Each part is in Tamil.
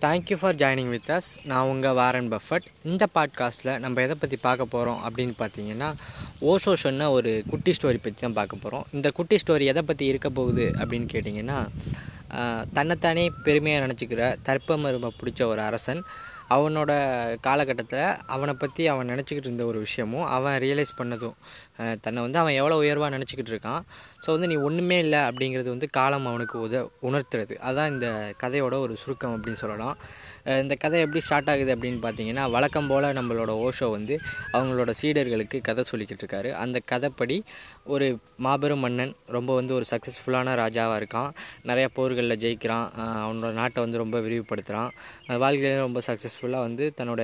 Thank you for joining with us நான் உங்கள் வாரன் பஃபட். இந்த பாட்காஸ்ட்டில் நம்ம எதை பற்றி பார்க்க போகிறோம் அப்படின்னு பார்த்தீங்கன்னா ஓஷோ சொன்ன ஒரு குட்டி ஸ்டோரி பற்றி தான் பார்க்க போகிறோம் இந்த குட்டி ஸ்டோரி எதை பற்றி இருக்க போகுது அப்படின்னு கேட்டிங்கன்னா தன்னைத்தானே பெருமையாக நினச்சிக்கிற தர்ப்பமருமை பிடிச்ச ஒரு அரசன். அவனோட காலகட்டத்தில் அவனை பற்றி அவன் நினச்சிக்கிட்டு இருந்த ஒரு விஷயமும் அவன் ரியலைஸ் பண்ணதும் தன்னை வந்து அவன் எவ்வளோ உயர்வாக நினச்சிக்கிட்டு இருக்கான். ஸோ வந்து நீ ஒன்றுமே இல்லை அப்படிங்கிறது வந்து காலம் அவனுக்கு உத உணர்த்துறது. அதுதான் இந்த கதையோட ஒரு சுருக்கம் அப்படின்னு சொல்லலாம். இந்த கதை எப்படி ஸ்டார்ட் ஆகுது அப்படின்னு பார்த்தீங்கன்னா வழக்கம் போல் நம்மளோட ஓஷோ வந்து அவங்களோட சீடர்களுக்கு கதை சொல்லிக்கிட்டு இருக்காரு. அந்த கதைப்படி ஒரு மாபெரும் மன்னன் ரொம்ப வந்து ஒரு சக்ஸஸ்ஃபுல்லான ராஜாவாக இருக்கான். நிறைய போர்களில் ஜெயிக்கிறான். அவனோட நாட்டை வந்து ரொம்ப விரிவுபடுத்துகிறான் வாழ்க்கையிலேயே ரொம்ப சக்ஸஸ்ஃபுல்லாக வந்து தன்னோட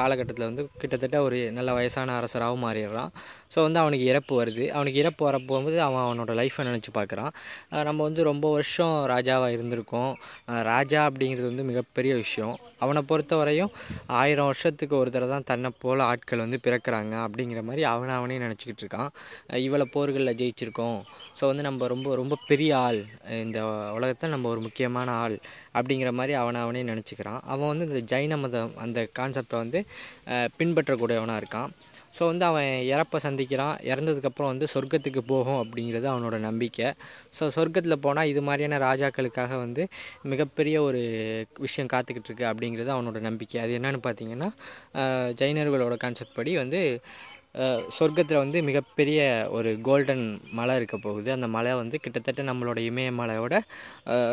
காலகட்டத்தில் வந்து கிட்டத்தட்ட ஒரு நல்ல வயசான அரசராகவும் மாறிடுறான். ஸோ வந்து அவன் அவனுக்கு இறப்பு வருது. அவனுக்கு இறப்பு வர போகும்போது அவன் அவனோட லைஃப்பை நினச்சி பார்க்குறான் நம்ம வந்து ரொம்ப வருஷம் ராஜாவாக இருந்திருக்கோம். ராஜா அப்படிங்கிறது வந்து மிகப்பெரிய விஷயம். அவனை பொறுத்த வரையும் ஆயிரம் வருஷத்துக்கு ஒரு தடவை தான் தன்னை போல் ஆட்கள் வந்து பிறக்கிறாங்க அப்படிங்கிற மாதிரி அவனை அவனே நினச்சிக்கிட்டு இருக்கான். இவ்வளோ போர்களில் ஜெயிச்சிருக்கோம். ஸோ வந்து நம்ம ரொம்ப ரொம்ப பெரிய ஆள். இந்த உலகத்தில் நம்ம ஒரு முக்கியமான ஆள் அப்படிங்கிற மாதிரி அவனை அவனே நினச்சிக்கிறான். அவன் வந்து இந்த ஜைன மதம் அந்த கான்செப்டை வந்து பின்பற்றக்கூடியவனாக இருக்கான். ஸோ வந்து அவன் இறப்பை சந்திக்கிறான். இறந்ததுக்கப்புறம் வந்து சொர்க்கத்துக்கு போகும் அப்படிங்கிறது அவனோட நம்பிக்கை. ஸோ சொர்க்கத்தில் போனால் இது மாதிரியான ராஜாக்களுக்காக வந்து மிகப்பெரிய ஒரு விஷயம் காத்துக்கிட்டு இருக்கு அப்படிங்கிறது அவனோட நம்பிக்கை. அது என்னென்னு பார்த்தீங்கன்னா ஜெயினர்களோட கான்செப்ட் படி வந்து சொர்க்கத்தில் வந்து மிகப்பெரிய ஒரு கோல்டன் மலை இருக்க போகுது. அந்த மலை வந்து கிட்டத்தட்ட நம்மளோட இமயமலையோட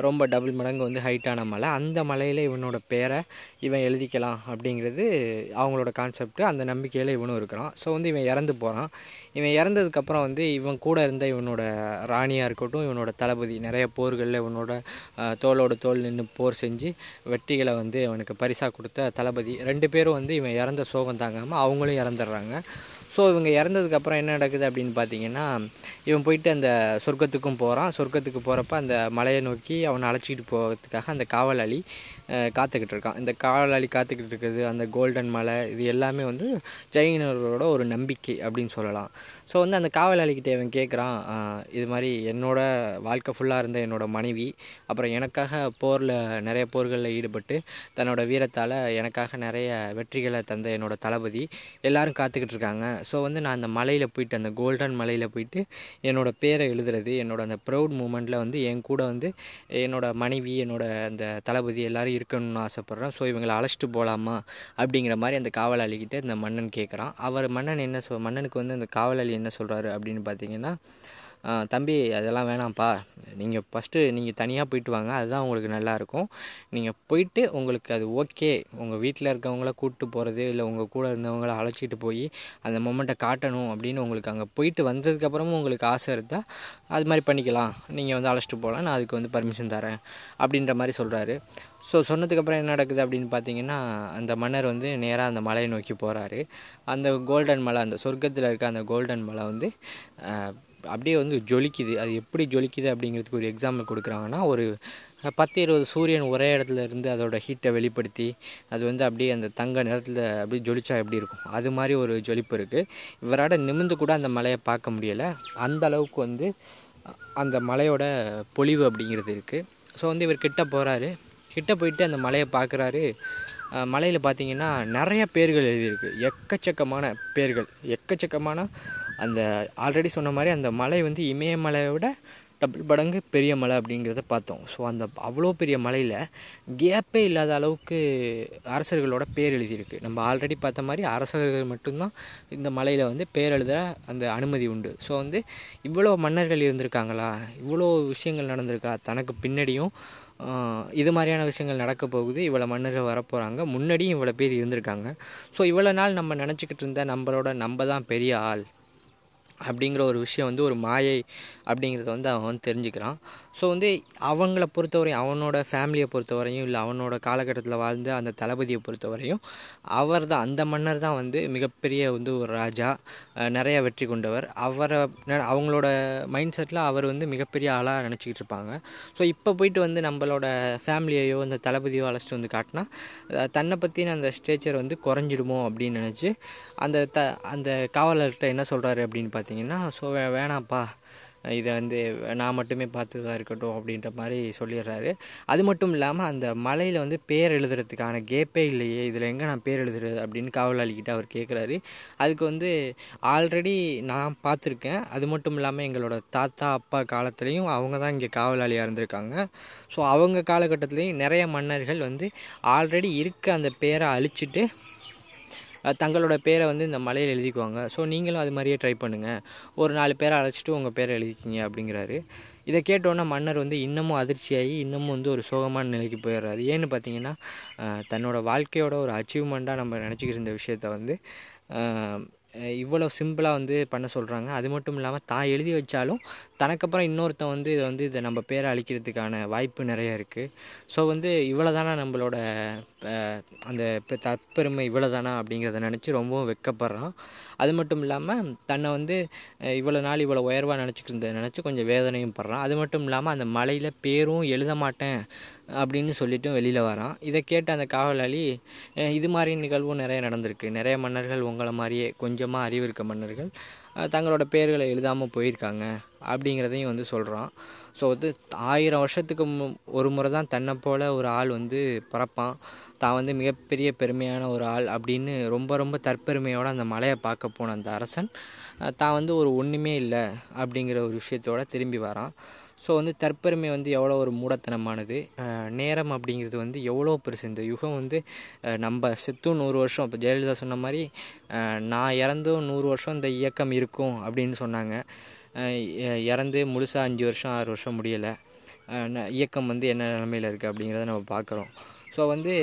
ரொம்ப டபுள் மடங்கு வந்து ஹைட்டான மலை. அந்த மலையில் இவனோட பேரை இவன் எழுதிக்கலாம் அப்படிங்கிறது அவங்களோட கான்செப்ட் அந்த நம்பிக்கையில் இவனும் இருக்கிறான். ஸோ வந்து இவன் இறந்து போகிறான் இவன் இறந்ததுக்கப்புறம் வந்து இவன் கூட இருந்த இவனோட ராணியாக இருக்கட்டும் இவனோட தளபதி நிறைய போர்களில் இவனோட தோளோட தோல் நின்று போர் செஞ்சு வெற்றிகளை வந்து அவனுக்கு பரிசாக கொடுத்த தளபதி. ரெண்டு பேரும் வந்து இவன் இறந்த சோகம் தாங்காமல் அவங்களும் இறந்துடுறாங்க. ஸோ இவங்க இறந்ததுக்கப்புறம் என்ன நடக்குது அப்படின்னு பார்த்தீங்கன்னா இவன் போயிட்டு அந்த சொர்க்கத்துக்கும் போகிறான் சொர்க்கத்துக்கு போகிறப்ப அந்த மலையை நோக்கி அவனை அழைச்சிக்கிட்டு போகிறதுக்காக அந்த காவலாளி காத்துக்கிட்டு இருக்கான். இந்த காவலாளி காத்துக்கிட்டு இருக்குது. அந்த கோல்டன் மலை இது எல்லாமே வந்து ஜெயினர்களோட ஒரு நம்பிக்கை அப்படின்னு சொல்லலாம். ஸோ வந்து அந்த காவலாளிக்கிட்ட இவன் கேட்குறான் இது மாதிரி என்னோட வாழ்க்கை ஃபுல்லாக இருந்த என்னோட மனைவி அப்புறம் எனக்காக போரில் நிறைய போர்களில் ஈடுபட்டு தன்னோட வீரத்தால் எனக்காக நிறைய வெற்றிகளை தந்த என்னோட தளபதி எல்லாரும் காத்துக்கிட்டு இருக்காங்க. ஸோ வந்து நான் அந்த மலையில் போயிட்டு அந்த கோல்டன் மலையில் போயிட்டு என்னோட பேரை எழுதுறது என்னோட அந்த ப்ரௌட் மூமெண்ட்டில் வந்து என் கூட வந்து என்னோட மனைவி என்னோட அந்த தளபதி எல்லோரும் இருக்கணும்னு ஆசைப்பட்றேன். ஸோ இவங்களை அழைச்சிட்டு போகலாமா அப்படிங்கிற மாதிரி அந்த காவலாளிகிட்ட இந்த மன்னன் கேட்குறான் அவர் மன்னன் என்ன சொல் மன்னனுக்கு வந்து அந்த காவலாளி என்ன சொல்கிறாரு அப்படின்னு பார்த்தீங்கன்னா தம்பி அதெல்லாம் வேணாம்ப்பா. நீங்கள் ஃபஸ்ட்டு நீங்கள் தனியாக போயிட்டு வாங்க. அதுதான் உங்களுக்கு நல்லாயிருக்கும் நீங்கள் போயிட்டு உங்களுக்கு அது ஓகே உங்கள் வீட்டில் இருக்கவங்கள கூப்பிட்டு போகிறது இல்லை உங்கள் கூட இருந்தவங்கள அழைச்சிட்டு போய் அந்த மொமெண்ட்டை காட்டணும் அப்படின்னு உங்களுக்கு அங்கே போயிட்டு வந்ததுக்கப்புறமும் உங்களுக்கு ஆசை இருந்தால் அது மாதிரி பண்ணிக்கலாம். நீங்கள் வந்து அழைச்சிட்டு போகலாம் நான் அதுக்கு வந்து பர்மிஷன் தரேன் அப்படின்ற மாதிரி சொல்கிறாரு ஸோ சொன்னதுக்கப்புறம் என்ன நடக்குது அப்படின்னு பார்த்தீங்கன்னா அந்த மன்னர் வந்து நேராக அந்த மலையை நோக்கி போகிறாரு அந்த கோல்டன் மலை அந்த சொர்க்கத்தில் இருக்க அந்த கோல்டன் மலை வந்து அப்படியே வந்து ஜொலிக்குது. அது எப்படி ஜொலிக்குது அப்படிங்கிறதுக்கு ஒரு எக்ஸாம்பிள் கொடுக்குறாங்கன்னா ஒரு பத்து இருபது சூரியன் ஒரே இடத்துல இருந்து அதோடய ஹீட்டை வெளிப்படுத்தி அது வந்து அப்படியே அந்த தங்க நிறத்தில் அப்படியே ஜொலிச்சா எப்படி இருக்கும்? அது மாதிரி ஒரு ஜொலிப்பு இருக்குது இவரோட நிமிர்ந்து கூட அந்த மலையை பார்க்க முடியலை. அந்த அளவுக்கு வந்து அந்த மலையோட பொலிவு அப்படிங்கிறது இருக்குது ஸோ வந்து இவர் கிட்ட போகிறாரு கிட்ட போயிட்டு அந்த மலையை பார்க்குறாரு. மலையில் பார்த்தீங்கன்னா நிறைய பேர்கள் எழுதியிருக்கு. எக்கச்சக்கமான பேர்கள். எக்கச்சக்கமான அந்த ஆல்ரெடி சொன்ன மாதிரி அந்த மலை வந்து இமயமலையை விட டபுள் மடங்கு பெரிய மலை அப்படிங்கிறத பார்த்தோம். ஸோ அந்த அவ்வளோ பெரிய மலையில் கேப்பே இல்லாத அளவுக்கு அரசர்களோட பேர் எழுதியிருக்கு. நம்ம ஆல்ரெடி பார்த்த மாதிரி அரசர்கள் மட்டும்தான் இந்த மலையில் வந்து பேர் எழுத அந்த அனுமதி உண்டு. ஸோ வந்து இவ்வளோ மன்னர்கள் இருந்திருக்காங்களா? இவ்வளோ விஷயங்கள் நடந்திருக்கா? தனக்கு பின்னாடியும் இது மாதிரியான விஷயங்கள் நடக்க போகுது. இவ்வளோ மன்னர்கள் வரப்போகிறாங்க முன்னாடியும் இவ்வளோ பேர் இருந்திருக்காங்க. ஸோ இவ்வளோ நாள் நம்ம நினச்சிக்கிட்டு இருந்த நம்மளோட நம்ம தான் பெரிய ஆள். அப்படிங்கிற ஒரு விஷயம் வந்து ஒரு மாயை அப்படிங்கிறத வந்து அவன் வந்து தெரிஞ்சுக்கிறான். ஸோ வந்து அவங்கள பொறுத்தவரையும் அவனோட ஃபேமிலியை பொறுத்தவரையும் இல்லை அவனோட காலகட்டத்தில் வாழ்ந்த அந்த தளபதியை பொறுத்தவரையும் அவர் தான் அந்த மன்னர் தான் வந்து மிகப்பெரிய வந்து ஒரு ராஜா நிறையா நிறைய வெற்றி கொண்டவர். அவரை அவங்களோட மைண்ட் செட்டில் அவர் வந்து மிகப்பெரிய ஆளாக நினச்சிக்கிட்டு இருப்பாங்க. ஸோ இப்போ போயிட்டு வந்து நம்மளோட ஃபேமிலியையோ அந்த தளபதியோ அழைச்சிட்டு வந்து காட்டினா தன்னை பற்றின அந்த ஸ்டேச்சர் வந்து குறைஞ்சிடுமோ அப்படின்னு நினச்சி அந்த த அந்த காவலர்கிட்ட என்ன சொல்கிறாரு அப்படின்னு பார்த்து பார்த்தீங்கன்னா ஸோ வேணாம்ப்பா. இதை வந்து நான் மட்டுமே பார்த்ததா இருக்கட்டும் அப்படின்ற மாதிரி சொல்லிடுறாரு. அது மட்டும் இல்லாமல் அந்த மலையில் வந்து பேர் எழுதுறதுக்கான கேப்பே இல்லையே இதில் எங்கே நான் பேர் எழுதுறது அப்படின்னு காவலாளிக்கிட்ட அவர் கேட்குறாரு அதுக்கு வந்து ஆல்ரெடி நான் பார்த்துருக்கேன். அது மட்டும் இல்லாமல் எங்களோட தாத்தா அப்பா காலத்துலேயும் அவங்க தான் இங்கே காவலாளியாக இருந்திருக்காங்க. ஸோ அவங்க காலகட்டத்துலேயும் நிறைய மன்னர்கள் வந்து ஆல்ரெடி இருக்க அந்த பேரை அழிச்சிட்டு தங்களோட பேரை வந்து இந்த மலையில் எழுதிக்குவாங்க. ஸோ நீங்களும் அது மாதிரியே ட்ரை பண்ணுங்கள் ஒரு நாலு பேரை அழைச்சிட்டு உங்கள் பேரை எழுதிக்கிங்க அப்படிங்கிறாரு. இதை கேட்டோன்னே மன்னர் வந்து இன்னமும் அதிர்ச்சியாகி இன்னமும் வந்து ஒரு சோகமான நிலைக்கு போயிடுறாரு. ஏன்னு பார்த்தீங்கன்னா தன்னோட வாழ்க்கையோட ஒரு அச்சீவ்மெண்ட்டாக நம்ம நினச்சிக்கிட்டு இருந்த விஷயத்த வந்து இவ்வளோ சிம்பிளாக வந்து பண்ண சொல்கிறாங்க அது மட்டும் இல்லாமல் தான் எழுதி வச்சாலும் தனக்கப்புறம் இன்னொருத்தன் வந்து இதை வந்து இதை நம்ம பேரை அழிக்கிறதுக்கான வாய்ப்பு நிறைய இருக்குது ஸோ வந்து இவ்வளோ தானே நம்மளோட அந்த தற்பெருமை இவ்வளோ தானா அப்படிங்கிறத நினச்சி ரொம்பவும் வெட்கப்படுறான் அது மட்டும் இல்லாமல் தன்னை வந்து இவ்வளோ நாள் இவ்வளோ உயர்வாக நினச்சிக்கிட்டு இருந்ததை நினச்சி கொஞ்சம் வேதனையும் படுறான். அது மட்டும் இல்லாமல் அந்த மலையில் பேரும் எழுத மாட்டேன். அப்படின்னு சொல்லிட்டும் வெளியில் வரான். இதை கேட்ட அந்த காவலாளி இது மாதிரி நிகழ்வும் நிறைய நடந்திருக்கு. நிறைய மன்னர்கள் உங்களை மாதிரியே கொஞ்சமாக அறிவு இருக்க மன்னர்கள் தங்களோட பேர்களை எழுதாமல் போயிருக்காங்க அப்படிங்கிறதையும் வந்து சொல்கிறான் ஸோ வந்து ஆயிரம் வருஷத்துக்கு மு ஒரு முறை தான் தன்னை போல் ஒரு ஆள் வந்து பிறப்பான். தான் வந்து மிகப்பெரிய பெருமையான ஒரு ஆள் அப்படின்னு ரொம்ப ரொம்ப தற்பெருமையோடு அந்த மலையை பார்க்க போன அந்த அரசன் தான் வந்து ஒரு ஒன்றுமே இல்லை அப்படிங்கிற ஒரு விஷயத்தோட திரும்பி வரான். ஸோ வந்து தற்பெருமை வந்து எவ்வளோ ஒரு மூடத்தனமானது? நேரம் அப்படிங்கிறது வந்து எவ்வளோ பெருசு? இந்த யுகம் வந்து நம்ம செத்தும் நூறு வருஷம். இப்போ ஜெயலலிதா சொன்ன மாதிரி நான் இறந்தும் நூறு வருஷம் இந்த இயக்கம் இருக்கும் அப்படின்னு சொன்னாங்க. இறந்து முழுசாக அஞ்சு வருஷம் ஆறு வருஷம் முடியலை. இயக்கம் வந்து என்ன நிலமையில் இருக்குது அப்படிங்கிறத நம்ம பார்க்குறோம். ஸோ வந்து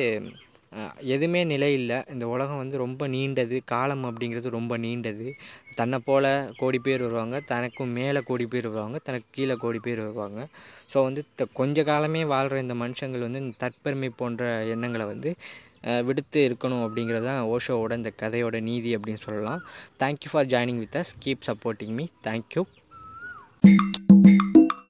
எதுவுமே நிலை இல்லை. இந்த உலகம் வந்து ரொம்ப நீண்டது. காலம் அப்படிங்கிறது ரொம்ப நீண்டது. தன்னை போல் கோடி பேர் வருவாங்க. தனக்கும் மேலே கோடி பேர் வருவாங்க. தனக்கு கீழே கோடி பேர் வருவாங்க. ஸோ வந்து த- கொஞ்ச காலமே வாழ்கிற இந்த மனுஷங்கள் வந்து இந்த தற்பெருமை போன்ற எண்ணங்களை வந்து விடுத்து இருக்கணும் அப்படிங்கிறது தான் ஓஷோவோட இந்த கதையோட நீதி அப்படின்னு சொல்லலாம். Thank you for joining with us keep supporting me thank you